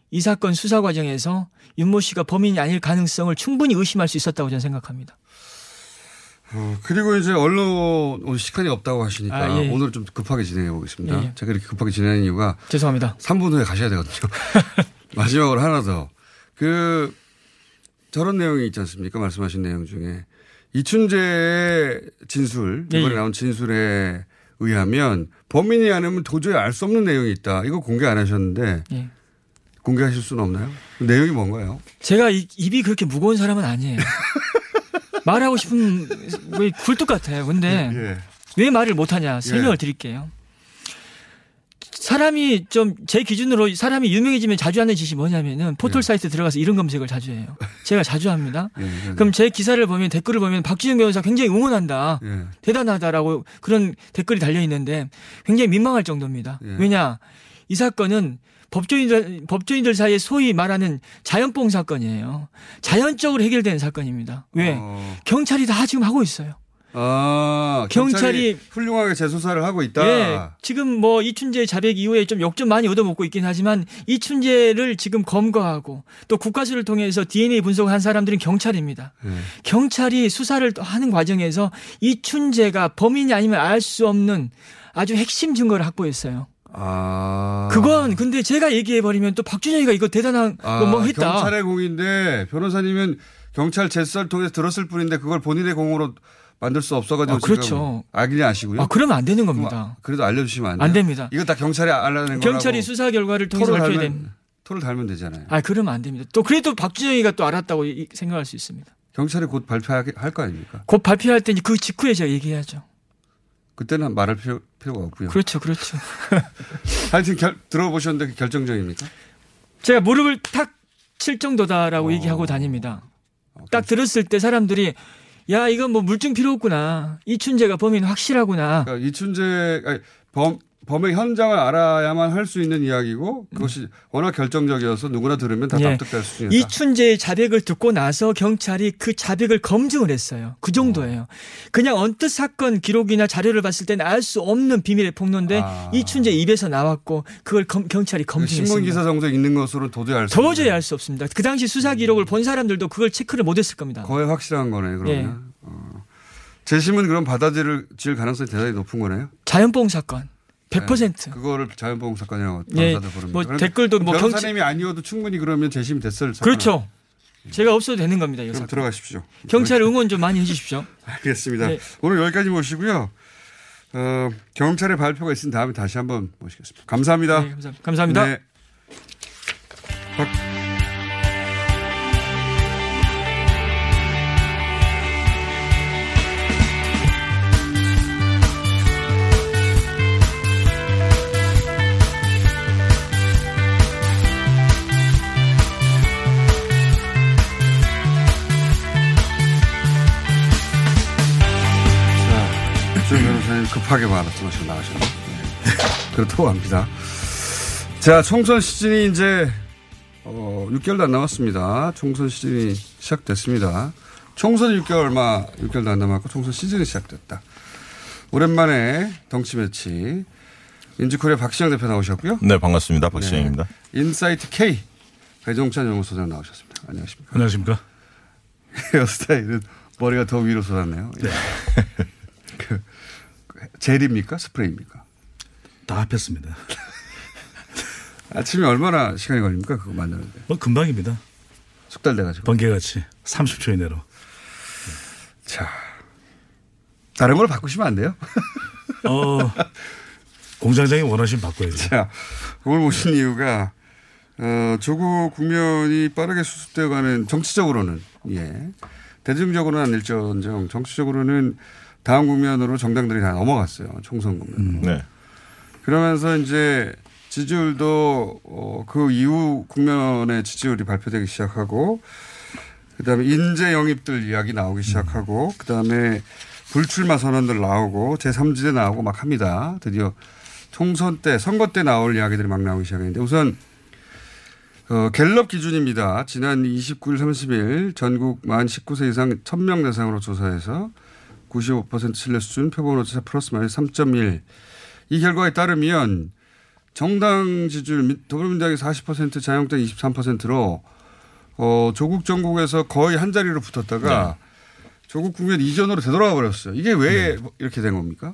이 사건 수사 과정에서 윤모 씨가 범인이 아닐 가능성을 충분히 의심할 수 있었다고 저는 생각합니다. 어, 그리고 이제 언론 오늘 시간이 없다고 하시니까 아, 예. 오늘 좀 급하게 진행해 보겠습니다. 예, 예. 제가 이렇게 급하게 진행하는 이유가 죄송합니다. 3분 후에 가셔야 되거든요. 마지막으로 하나 더. 그 저런 내용이 있지 않습니까? 말씀하신 내용 중에 이춘재의 진술, 예, 이번에 예. 나온 진술에 의하면 범인이 아니면 도저히 알 수 없는 내용이 있다. 이거 공개 안 하셨는데 예. 공개하실 수는 없나요? 내용이 뭔가요? 제가 이- 입이 그렇게 무거운 사람은 아니에요. 말하고 싶은 왜 굴뚝 같아요. 근데 예. 왜 말을 못하냐 설명을 예. 드릴게요. 사람이 좀 제 기준으로 사람이 유명해지면 자주 하는 짓이 뭐냐면은 포털 사이트 들어가서 이런 검색을 자주 해요. 제가 자주 합니다. 예, 그럼 제 기사를 보면 댓글을 보면 박지영 변호사 굉장히 응원한다. 예. 대단하다라고 그런 댓글이 달려 있는데 굉장히 민망할 정도입니다. 예. 왜냐 이 사건은 법조인들 법조인들 사이에 소위 말하는 자연뽕 사건이에요. 자연적으로 해결되는 사건입니다. 왜 어. 경찰이 다 지금 하고 있어요. 아, 경찰이 경찰이- 훌륭하게 재수사를 하고 있다. 예, 지금 뭐 이춘재 자백 이후에 좀 욕 좀 많이 얻어먹고 있긴 하지만 이춘재를 지금 검거하고 또 국가수를 통해서 DNA 분석을 한 사람들은 경찰입니다. 예. 경찰이 수사를 하는 과정에서 이춘재가 범인이 아니면 알 수 없는 아주 핵심 증거를 확보했어요. 아. 그건 근데 제가 얘기해 버리면 또 박준영이가 이거 대단한 아, 거뭐 했다. 경찰의 공인데 변호사님은 경찰 제스를 통해서 들었을 뿐인데 그걸 본인의 공으로 만들 수 없어가지고 아, 그렇죠. 알긴 아시고요. 아, 그러면 안 되는 겁니다. 그래도 알려주시면 안 돼요. 안 됩니다. 이거 다 경찰이 알아내는 거라고. 경찰이 수사 결과를 통해서 밝혀야 됩니다. 토를 달면 되잖아요. 아, 그러면 안 됩니다. 또 그래도 박준영이가 또 알았다고 이- 생각할 수 있습니다. 경찰이 곧 발표할 거 아닙니까? 곧 발표할 때는 그 직후에 제가 얘기해야죠. 그때는 말할 필요, 필요가 없고요. 그렇죠, 그렇죠. 하여튼 결, 들어보셨는데 결정적입니까? 제가 무릎을 탁 칠 정도다라고 얘기하고 다닙니다. 딱 들었을 때 사람들이 야 이건 뭐 물증 필요 없구나 이춘재가 범인 확실하구나. 그러니까 이춘재 아니, 범 범의 현장을 알아야만 할 수 있는 이야기고 그것이 워낙 결정적이어서 누구나 들으면 다 예. 납득될 수 있다. 이춘재의 자백을 듣고 나서 경찰이 그 자백을 검증을 했어요. 그 정도예요. 그냥 언뜻 사건 기록이나 자료를 봤을 때는 알 수 없는 비밀의 폭로인데 이춘재 입에서 나왔고 그걸 검- 경찰이 검증했습니다. 아. 신문 기사 정도 있는 것으로는 도저히 알 수. 없는 도저히 알 수 없습니다. 그 당시 수사 기록을 본 사람들도 그걸 체크를 못했을 겁니다. 거의 확실한 거네 그러면. 예. 어. 재심은 그럼 받아들일 가능성이 대단히 높은 거네요. 자연봉 사건 100%. 네, 그거를 자연보험 사건이라고 예, 변호사들 부릅니다. 뭐 댓글도 뭐 변호사님이 아니어도 충분히 그러면 재심이 됐을 사건. 그렇죠. 제가 없어도 되는 겁니다. 이 그럼. 들어가십시오. 경찰 응원 좀 많이 해주십시오. 알겠습니다. 네. 오늘 여기까지 모시고요. 어, 경찰의 발표가 있은 다음에 다시 한번 모시겠습니다. 감사합니다. 네, 감사- 감사합니다. 네. 박- 급하게 말씀하시고 나가셨네요. 네. 그렇다고 합니다. 자, 총선 시즌이 이제, 어, 6개월도 안 남았습니다. 총선 시즌이 시작됐습니다. 총선 6개월 얼마, 6개월도 안 남았고 총선 시즌이 시작됐다. 오랜만에 덩치 매치. 윈지코리아 박시영 대표 나오셨고요. 네, 반갑습니다. 박시영입니다. 네. 인사이트 K 배종찬 연구소장 나오셨습니다. 안녕하십니까. 안녕하십니까. 헤어스타일은 머리가 더 위로 솟았네요. 네. 그 젤입니까? 스프레이입니까? 다 합했습니다. 아침에 얼마나 시간이 걸립니까? 그거 만드는데. 뭐 금방입니다. 숙달 돼가지고. 번개같이 30초 이내로. 자. 다른 걸 바꾸시면 안 돼요? 어, 공장장이 원하시면 바꿔야죠. 자, 오늘 모신 이유가, 어, 조국 국면이 빠르게 수습되어 가는 정치적으로는, 예. 대중적으로는 아닐지언정 정치적으로는 다음 국면으로 정당들이 다 넘어갔어요. 총선 국면. 음, 네. 그러면서 이제 지지율도 어, 그 이후 국면의 지지율이 발표되기 시작하고 그다음에 인재 영입들 이야기 나오기 시작하고 그다음에 불출마 선언들 나오고 제3지대 나오고 막 합니다. 드디어 총선 때 선거 때 나올 이야기들이 막 나오기 시작했는데 우선 어, 갤럽 기준입니다. 지난 29일 30일 전국 만 19세 이상 1000명 대상으로 조사해서 95% 신뢰 수준 표본 오차 플러스 마이너스 3.1. 이 결과에 따르면 정당 지지율 더불어민주당이 40% 자유한국당 23%로 어, 조국 전국에서 거의 한 자리로 붙었다가 네. 조국 국면 이전으로 되돌아가 버렸어요. 이게 왜 네. 이렇게 된 겁니까?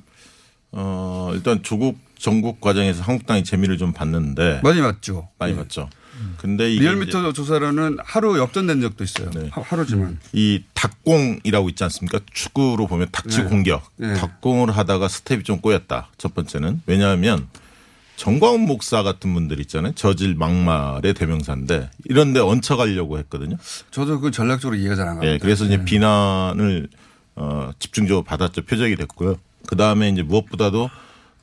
어, 일단 조국 정국 과정에서 한국당이 재미를 좀 봤는데 많이 봤죠. 많이 네. 봤죠. 근데 리얼미터 조사로는 하루 역전된 적도 있어요. 네. 하루지만 이 닥공이라고 있지 않습니까? 축구로 보면 닥치 네. 공격, 네. 닥공을 하다가 스텝이 좀 꼬였다. 첫 번째는 왜냐하면 전광훈 목사 같은 분들 있잖아요. 저질 막말의 대명사인데 이런데 얹혀가려고 했거든요. 저도 그 전략적으로 이해가 잘안 갑니다. 네, 그래서 이제 비난을 어, 집중적으로 받았죠. 표적이 됐고요. 그 다음에 이제 무엇보다도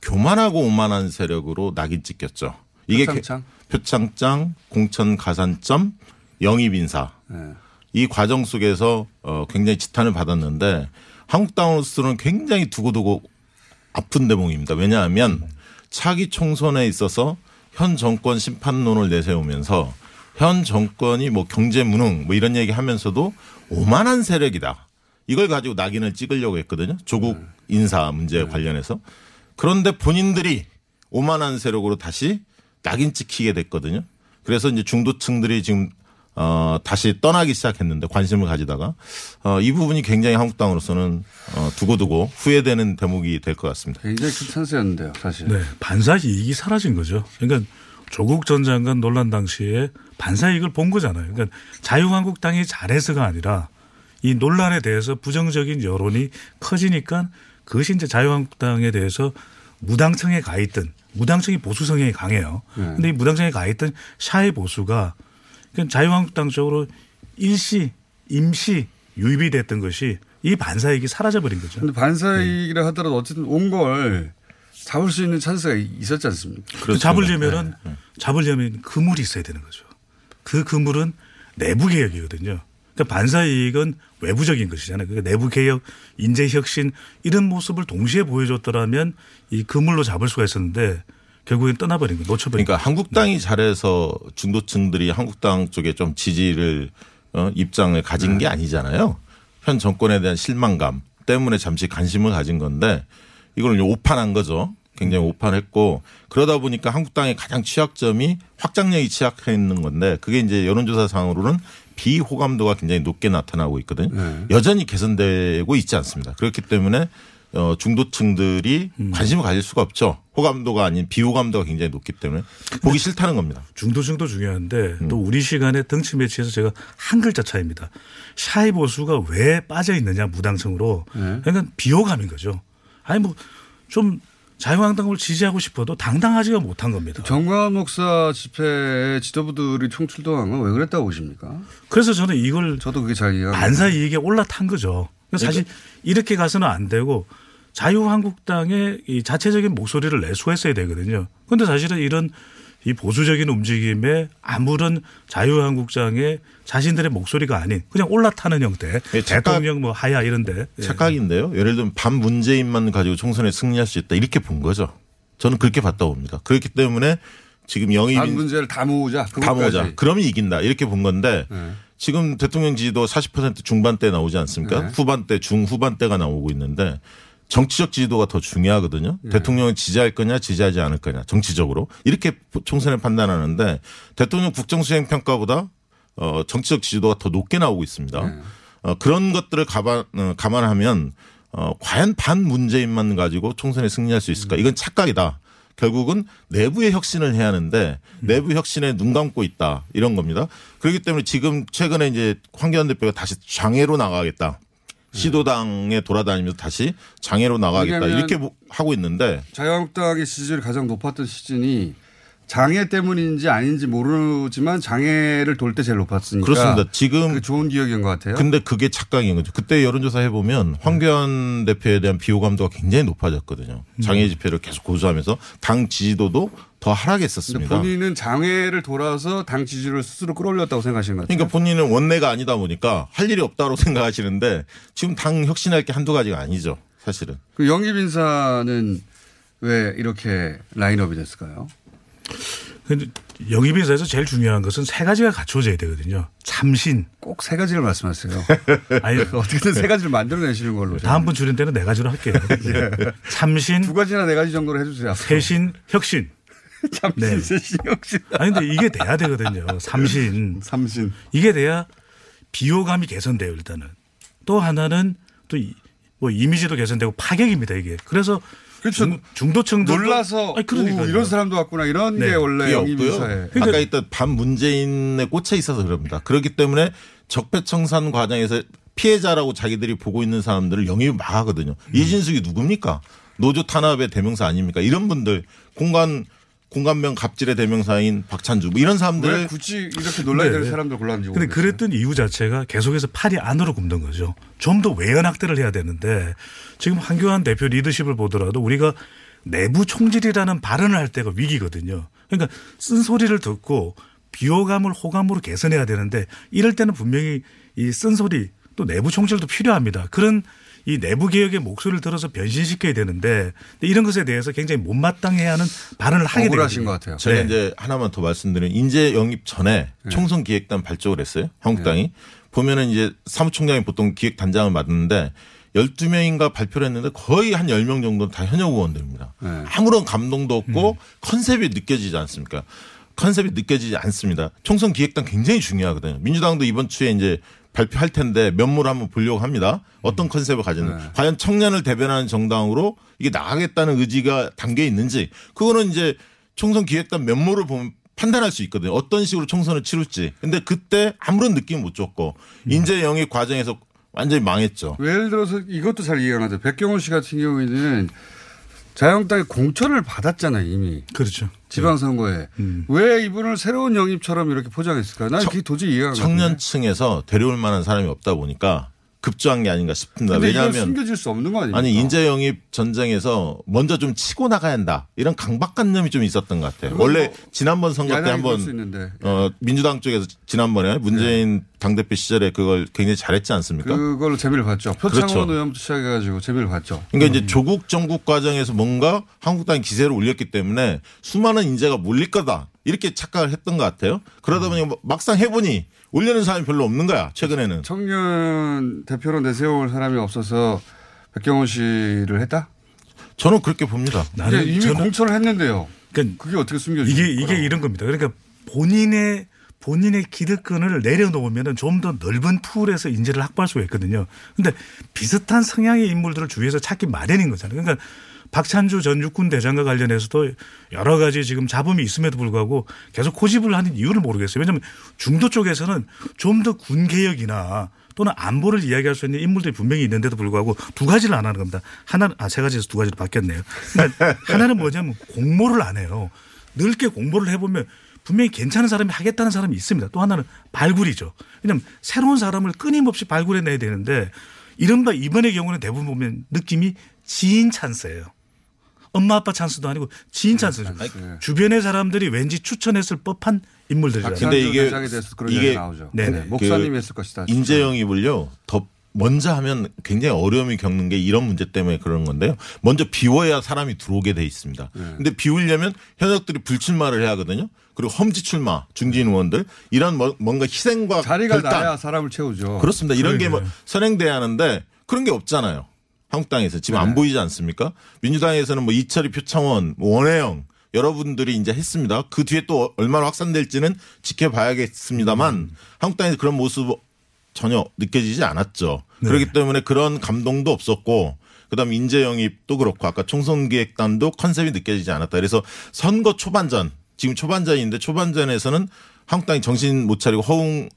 교만하고 오만한 세력으로 낙인 찍혔죠. 이게 표창장, 표창장 공천 가산점, 영입 인사. 네. 이 과정 속에서 어, 굉장히 지탄을 받았는데 한국당으로서는 굉장히 두고두고 아픈 대목입니다. 왜냐하면 차기 총선에 있어서 현 정권 심판론을 내세우면서 현 정권이 뭐 경제 무능 뭐 이런 얘기 하면서도 오만한 세력이다. 이걸 가지고 낙인을 찍으려고 했거든요. 조국 인사 문제 관련해서. 그런데 본인들이 오만한 세력으로 다시 낙인 찍히게 됐거든요. 그래서 이제 중도층들이 지금 어, 다시 떠나기 시작했는데 관심을 가지다가 어, 이 부분이 굉장히 한국당으로서는 어, 두고두고 후회되는 대목이 될 것 같습니다. 굉장히 큰 찬스였는데요, 사실. 네, 반사 이익이 사라진 거죠. 그러니까 조국 전 장관 논란 당시에 반사 이익을 본 거잖아요. 그러니까 자유한국당이 잘해서가 아니라 이 논란에 대해서 부정적인 여론이 커지니까 그것이 이제 자유한국당에 대해서 무당층에 가 있던 무당층이 보수 성향이 강해요. 그런데 네. 이 무당층에 가 있던 샤의 보수가 그러니까 자유한국당 쪽으로 일시 임시 유입이 됐던 것이 이 반사이익이 사라져 버린 거죠. 근데 반사이익이라 네. 하더라도 어쨌든 온 걸 잡을 수 있는 찬스가 있었지 않습니까? 그렇죠. 잡으려면은 네. 잡으려면 그물이 있어야 되는 거죠. 그 그물은 내부 개혁이거든요. 그러니까 반사 이익은 외부적인 것이잖아요. 그러니까 내부 개혁, 인재 혁신 이런 모습을 동시에 보여줬더라면 이 그물로 잡을 수가 있었는데 결국엔 떠나버린 거 놓쳐버린 그러니까 거. 한국당이 네. 잘해서 중도층들이 한국당 쪽에 좀 지지를 어, 입장을 가진 네. 게 아니잖아요. 현 정권에 대한 실망감 때문에 잠시 관심을 가진 건데 이걸 오판한 거죠. 굉장히 오판했고 그러다 보니까 한국당의 가장 취약점이 확장력이 취약해 있는 건데 그게 이제 여론조사상으로는 비호감도가 굉장히 높게 나타나고 있거든요. 네. 여전히 개선되고 있지 않습니다. 그렇기 때문에 어, 중도층들이 음. 관심을 가질 수가 없죠. 호감도가 아닌 비호감도가 굉장히 높기 때문에 보기 싫다는 겁니다. 중도층도 중요한데 음. 또 우리 시간에 덩치 매치에서 제가 한 글자 차이입니다. 샤이 보수가 왜 빠져 있느냐 무당층으로. 네. 그러니까 비호감인 거죠. 아니 뭐 좀 자유한국당을 지지하고 싶어도 당당하지가 못한 겁니다. 정광 목사 집회에 지도부들이 총출동한 건 왜 그랬다고 보십니까? 그래서 저는 이걸 저도 그게 잘 이해가 반사 이익에 올라탄 거죠. 사실 이렇게 가서는 안 되고 자유한국당의 이 자체적인 목소리를 내수했어야 되거든요. 그런데 사실은 이런 이 보수적인 움직임에 아무런 자유한국당의 자신들의 목소리가 아닌 그냥 올라타는 형태. 네, 대통령 뭐 하야 이런데. 예. 착각인데요. 예를 들면 반 문재인만 가지고 총선에 승리할 수 있다 이렇게 본 거죠. 저는 그렇게 봤다고 봅니다. 그렇기 때문에 지금 영입 반 문제를 다 모으자. 다 모으자. 그러면 이긴다 이렇게 본 건데 네. 지금 대통령 지지도 40% 중반대 나오지 않습니까? 네. 후반대 중후반대가 나오고 있는데 정치적 지지도가 더 중요하거든요. 예. 대통령을 지지할 거냐 지지하지 않을 거냐 정치적으로 이렇게 총선을 판단하는데 대통령 국정수행 평가보다 어, 정치적 지지도가 더 높게 나오고 있습니다. 네. 어, 그런 것들을 감안, 어, 감안하면 어, 과연 반 문재인만 가지고 총선에 승리할 수 있을까? 이건 착각이다. 결국은 내부의 혁신을 해야 하는데 내부 혁신에 눈 감고 있다 이런 겁니다. 그렇기 때문에 지금 최근에 이제 황교안 대표가 다시 장애로 나가겠다. 시도당에 돌아다니면서 다시 장애로 나가겠다 이렇게 뭐- 하고 있는데 자유한국당의 지지율이 가장 높았던 시즌이 장애 때문인지 아닌지 모르지만 장애를 돌 때 제일 높았으니까 그렇습니다. 지금 그 좋은 기억인 것 같아요. 근데 그게 착각인 거죠. 그때 여론조사 해보면 황교안 대표에 대한 비호감도가 굉장히 높아졌거든요. 장애 집회를 계속 고수하면서 당 지지도도 더 하락했었습니다. 본인은 장애를 돌아서 당 지지율을 스스로 끌어올렸다고 생각하시는 것 같아요. 그러니까 본인은 원내가 아니다 보니까 할 일이 없다고 생각하시는데 지금 당 혁신할 게 한두 가지가 아니죠. 사실은. 그 영입 인사는 왜 이렇게 라인업이 됐을까요? 근데 영입인사에서 제일 중요한 것은 세 가지가 갖춰져야 되거든요. 참신. 꼭 세 가지를 말씀하세요. 아니 어떻게든 세 가지를 만들어내시는 걸로. 다음번 줄인 때는 네 가지로 할게요. 예. 참신. 두 가지나 네 가지 정도로 해주세요. 세신, 혁신. 참신, 세신, 혁신. 아니 근데 이게 돼야 되거든요. 삼신. 삼신. 이게 돼야 비호감이 개선돼요 일단은. 또 하나는 또 뭐 이미지도 개선되고 파격입니다 이게. 그래서 그렇죠. 중, 중도층도 놀라서 아니. 오, 이런 사람도 왔구나 이런 네. 게 원래 영입 없고요. 인사에. 아까 있던 반 문재인에 꽂혀 있어서 그럽니다. 그렇기 때문에 적폐청산 과정에서 피해자라고 자기들이 보고 있는 사람들을 영입을 막 하거든요. 음. 이진숙이 누굽니까? 노조 탄압의 대명사 아닙니까? 이런 분들 공간 공간명 갑질의 대명사인 박찬주 뭐 이런 사람들 왜 굳이 이렇게 놀라야 될 네. 사람들 골랐는지 근데 모르겠어요. 그랬던 이유 자체가 계속해서 팔이 안으로 굽는 거죠. 좀 더 외연 확대를 해야 되는데 지금 한교안 대표 리더십을 보더라도 우리가 내부 총질이라는 발언을 할 때가 위기거든요. 그러니까 쓴소리를 듣고 비호감을 호감으로 개선해야 되는데 이럴 때는 분명히 이 쓴소리 또 내부 총질도 필요합니다. 그런 이 내부 개혁의 목소리를 들어서 변신시켜야 되는데 이런 것에 대해서 굉장히 못마땅해하는 발언을 하게 억울하신 되거든요. 것 같아요. 제가 네. 이제 하나만 더 말씀드리면 인재 영입 전에 총선 기획단 발족을 했어요. 한국당이. 보면은 이제 사무총장이 보통 기획단장을 맡는데 12명인가 발표를 했는데 거의 한 10명 정도는 다 현역 의원들입니다. 아무런 감동도 없고 컨셉이 느껴지지 않습니까? 컨셉이 느껴지지 않습니다. 총선 기획단 굉장히 중요하거든요. 민주당도 이번 주에 이제 발표할 텐데 면모를 한번 보려고 합니다. 어떤 컨셉을 가지는 과연 청년을 대변하는 정당으로 이게 나가겠다는 의지가 담겨 있는지 그거는 이제 총선 기획단 면모를 보면 판단할 수 있거든요. 어떤 식으로 총선을 치룰지. 근데 그때 아무런 느낌 못 줬고 인재 영입 과정에서 완전히 망했죠. 예를 들어서 이것도 잘 이해가 안 돼요. 백경원 씨 같은 경우에는 자유한국당이 공천을 받았잖아요 이미. 그렇죠. 지방선거에. 왜 이분을 새로운 영입처럼 이렇게 포장했을까요? 난 그게 도저히 이해가 안 가요. 청년층에서 데려올 만한 사람이 없다 보니까 급조한 게 아닌가 싶습니다. 왜냐하면 숨겨질 수 없는 거 아닙니까? 아니 인재 영입 전쟁에서 먼저 좀 치고 나가야 한다 이런 강박관념이 좀 있었던 것 같아요. 원래 뭐 지난번 선거 때 한번. 어, 민주당 쪽에서 지난번에 문재인 당대표 시절에 그걸 굉장히 잘했지 않습니까? 그걸로 재미를 봤죠. 표창원 그렇죠. 의원부터 시작해가지고 재미를 봤죠. 그러니까 이제 조국 정국 과정에서 뭔가 한국당이 기세를 올렸기 때문에 수많은 인재가 몰릴 거다 이렇게 착각을 했던 것 같아요. 그러다 보니 뭐 막상 해보니 올리는 사람이 별로 없는 거야 최근에는. 청년 대표로 내세울 사람이 없어서 백경원 씨를 했다? 저는 그렇게 봅니다. 근데 이미 공천을 했는데요. 그러니까 그게 어떻게 숨겨지죠? 이게 이게 이런 겁니다. 그러니까 본인의 본인의 기득권을 내려놓으면은 좀더 넓은 풀에서 인재를 확보할 수가 있거든요. 근데 비슷한 성향의 인물들을 주위에서 찾기 마련인 거잖아요. 그러니까 박찬주 전 육군 대장과 관련해서도 여러 가지 지금 잡음이 있음에도 불구하고 계속 고집을 하는 이유를 모르겠어요. 왜냐하면 중도 쪽에서는 좀 더 군 개혁이나 또는 안보를 이야기할 수 있는 인물들이 분명히 있는데도 불구하고 두 가지를 안 하는 겁니다. 하나는 아 세 가지에서 두 가지로 바뀌었네요. 그러니까 하나는 뭐냐면 공모를 안 해요. 넓게 공모를 해보면 분명히 괜찮은 사람이 하겠다는 사람이 있습니다. 또 하나는 발굴이죠. 왜냐하면 새로운 사람을 끊임없이 발굴해내야 되는데 이른바 이번의 경우는 대부분 보면 느낌이 지인 찬스예요. 엄마 아빠 찬스도 아니고 지인 찬스죠. 주변의 사람들이 왠지 추천했을 법한 인물들이잖아요. 근데 이게 이게 네, 그 목사님이 했을 것이다. 인재 영입을요 더 먼저 하면 굉장히 어려움이 겪는 게 이런 문제 때문에 그런 건데요. 먼저 비워야 사람이 들어오게 돼 있습니다. 네. 근데 비우려면 현역들이 불출마를 해야 하거든요. 그리고 험지 출마 중진 의원들 이런 뭐- 뭔가 희생과 자리가 결단 나야 사람을 채우죠. 그렇습니다. 이런 게 뭐. 선행돼야 하는데 그런 게 없잖아요. 한국 당에서 지금 네. 안 보이지 않습니까? 민주당에서는 뭐 이철이 표창원, 뭐 원혜영 여러분들이 이제 했습니다. 그 뒤에 또 얼마나 확산될지는 지켜봐야겠습니다만 음. 한국당에서 그런 모습 전혀 느껴지지 않았죠. 네. 그렇기 때문에 그런 감동도 없었고 그다음 인재 영입도 그렇고 아까 총선 기획단도 컨셉이 느껴지지 않았다. 그래서 선거 초반전 지금 초반전인데 초반전에서는 한국당이 정신 못 차리고 허웅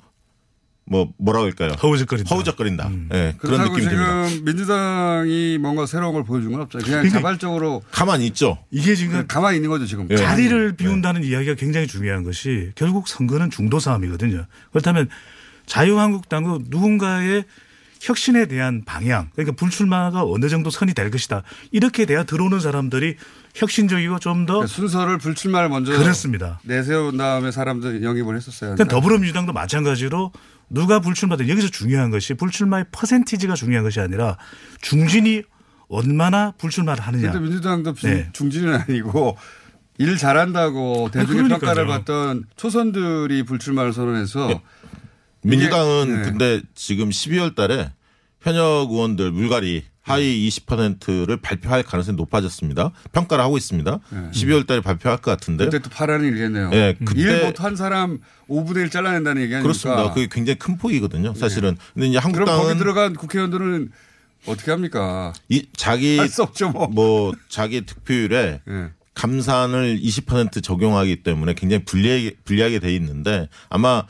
뭐 뭐라고 할까요? 허우적거린다. 허우적거린다. 예, 그런 그렇다고 느낌이 지금 듭니다. 민주당이 뭔가 새로운 걸 보여준 건 없죠. 그냥 그러니까 자발적으로 가만히 있죠. 이게 지금 가만히 있는 거죠 지금. 예. 자리를 비운다는 이야기가 굉장히 중요한 것이 결국 선거는 중도 싸움이거든요. 그렇다면 자유한국당은 누군가의 혁신에 대한 방향, 그러니까 불출마가 어느 정도 선이 될 것이다. 이렇게 돼야 들어오는 사람들이 혁신적이고 좀더 그러니까 순서를 불출마를 먼저 그렇습니다. 내세운 다음에 사람들 영입을 했었어요. 그러니까 더불어민주당도 마찬가지로 누가 불출마든 여기서 중요한 것이 불출마의 퍼센티지가 중요한 것이 아니라 중진이 얼마나 불출마를 하느냐. 근데 민주당도 중- 네. 중진은 아니고 일 잘한다고 대중의 그러니까요. 평가를 받던 초선들이 불출마를 선언해서 민주당은 이게- 네. 근데 지금 12월 달에 현역 의원들 물갈이 하위 20%를 발표할 가능성이 높아졌습니다. 평가를 하고 있습니다. 12월 달에 발표할 것 같은데. 그때 또 파란이 일겠네요. 예, 그때- 일 못 한 사람 5분의 1 잘라낸다는 얘기 아닙니까? 그렇습니다. 그게 굉장히 큰 폭이거든요. 사실은. 근데 이제 그럼 거기 한국당은 들어간 국회의원들은 어떻게 합니까? 이 자기 할 수 없죠, 뭐. 뭐 자기 득표율에 예. 감산을 20% 적용하기 때문에 굉장히 불리하게 불리하게 돼 있는데 아마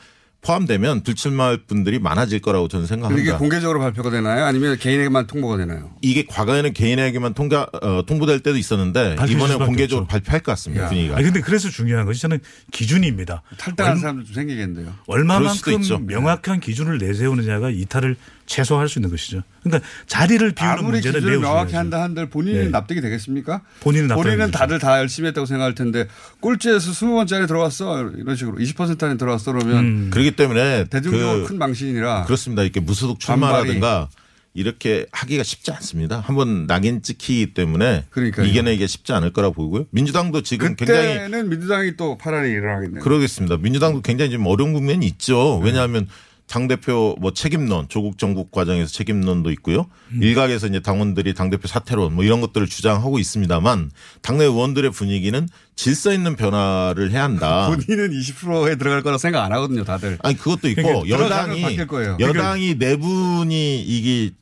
포함되면 불출마할 분들이 많아질 거라고 저는 이게 생각합니다. 공개적으로 발표가 되나요? 아니면 개인에게만 통보가 되나요? 이게 과거에는 개인에게만 통과 어, 통보될 때도 있었는데 이번에 공개적으로 없죠. 발표할 것 같습니다. 야. 분위기가. 아니 근데 그래서 중요한 것이 저는 기준입니다. 탈당한 얼- 사람도 좀 생기겠는데요. 얼마만큼 명확한 기준을 내세우느냐가 이탈을 최소화할 수 있는 것이죠. 그러니까 자리를 비우는 문제는 매우 명확히 중요하죠. 한다 한들 본인이 네. 납득이 되겠습니까? 본인은 납득이 본인은. 다들 다 열심히 했다고 생각할 텐데 꼴찌에서 20번째 안에 들어왔어 이런 식으로 20% 안에 들어왔어 그러면 음. 그렇기 때문에 대중적으로 그 큰 망신이라 그렇습니다. 이렇게 무소속 출마라든가 이렇게 하기가 쉽지 않습니다. 한번 낙인 찍히기 때문에 그러니까요. 이겨내기가 쉽지 않을 거라고 보고요. 민주당도 지금 굉장히 그때는 민주당이 또 파란이 일어나겠네요. 그러겠습니다. 민주당도 굉장히 지금 어려운 국면이 있죠. 왜냐하면 당 대표 뭐 책임론, 조국 정국 과정에서 책임론도 있고요. 일각에서 이제 당원들이 당 대표 사퇴론 뭐 이런 것들을 주장하고 있습니다만 당내 의원들의 분위기는 질서 있는 변화를 해야 한다. 본인은 20%에 들어갈 거라 생각 안 하거든요, 다들. 아니 그것도 있고 그러니까 여당이 바뀔 거예요. 여당이 내분이 이게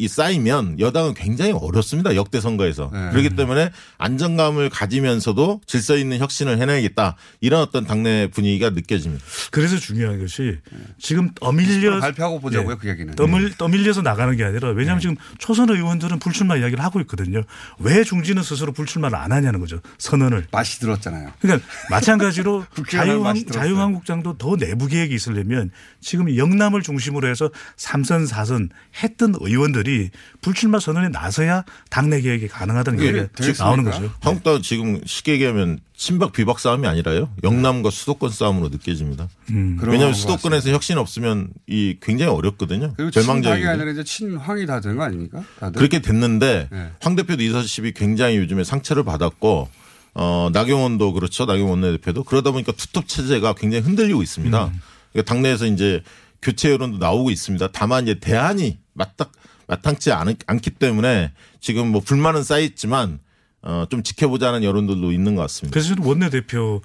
이 쌓이면 여당은 굉장히 어렵습니다 역대 선거에서 네. 그렇기 때문에 안정감을 가지면서도 질서 있는 혁신을 해내야겠다 이런 어떤 당내 분위기가 느껴집니다. 그래서 중요한 것이 지금 떠밀려 발표하고 보자고요, 그 얘기는. 떠밀, 떠밀려서 나가는 게 아니라 왜냐하면 지금 초선 의원들은 불출마 이야기를 하고 있거든요. 왜 중진은 스스로 불출마를 안 하냐는 거죠. 선언을. 맛이 들었잖아요. 그러니까 마찬가지로 자유한. 자유한국당도 더 내부 계획이 있으려면 지금 영남을 중심으로 해서 삼선 사선 했던 의원들이 불출마 선언에 나서야 당내 계획이 가능하다는 얘기가 나오는 거죠. 한국당은 지금 쉽게 얘기하면 친박 비박 싸움이 아니라요. 영남과 수도권 싸움으로 느껴집니다. 음. 왜냐하면 것 수도권에서 혁신 없으면 이 굉장히 어렵거든요. 절망적이고. 아니라 이제 친황이 다 된 거 아닙니까? 다들? 그렇게 됐는데 네. 황 대표도 리더십이 굉장히 요즘에 상처를 받았고 어 나경원도 그렇죠. 나경원 원내대표도 그러다 보니까 투톱 체제가 굉장히 흔들리고 있습니다. 음. 그러니까 당내에서 이제 교체 여론도 나오고 있습니다. 다만 이제 대안이 마땅 마땅치 않, 않기 때문에 지금 뭐 불만은 쌓였지만 어 좀 지켜보자는 여론들도 있는 것 같습니다. 그래서 원내대표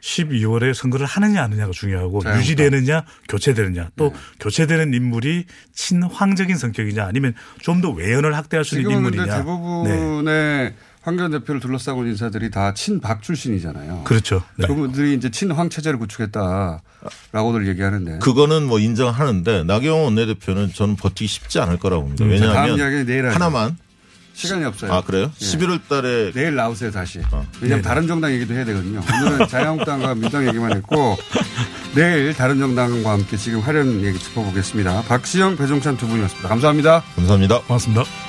12월에 선거를 하느냐 안 하느냐가 중요하고 자유한국당. 유지되느냐 교체되느냐 또 교체되는 인물이 친황적인 성격이냐 아니면 좀 더 외연을 확대할 수 있는 인물이냐. 네. 대부분의 황교안 대표를 둘러싸고 있는 인사들이 다 친박 출신이잖아요. 그렇죠. 네. 그분들이 이제 친황 체제를 구축했다라고들 얘기하는데. 그거는 뭐 인정하는데 나경원 원내대표는 저는 버티기 쉽지 않을 거라고 봅니다. 음, 왜냐하면. 하나만 시간이 없어요. 아 그래요? 예. 11월 달에 내일 나오세요 다시. 왜냐하면 네네. 다른 정당 얘기도 해야 되거든요. 오늘은 자유한국당과 민주당 얘기만 했고 내일 다른 정당과 함께 지금 하려는 얘기 짚어보겠습니다. 박시영, 배종찬 두 분이었습니다. 감사합니다. 감사합니다. 고맙습니다.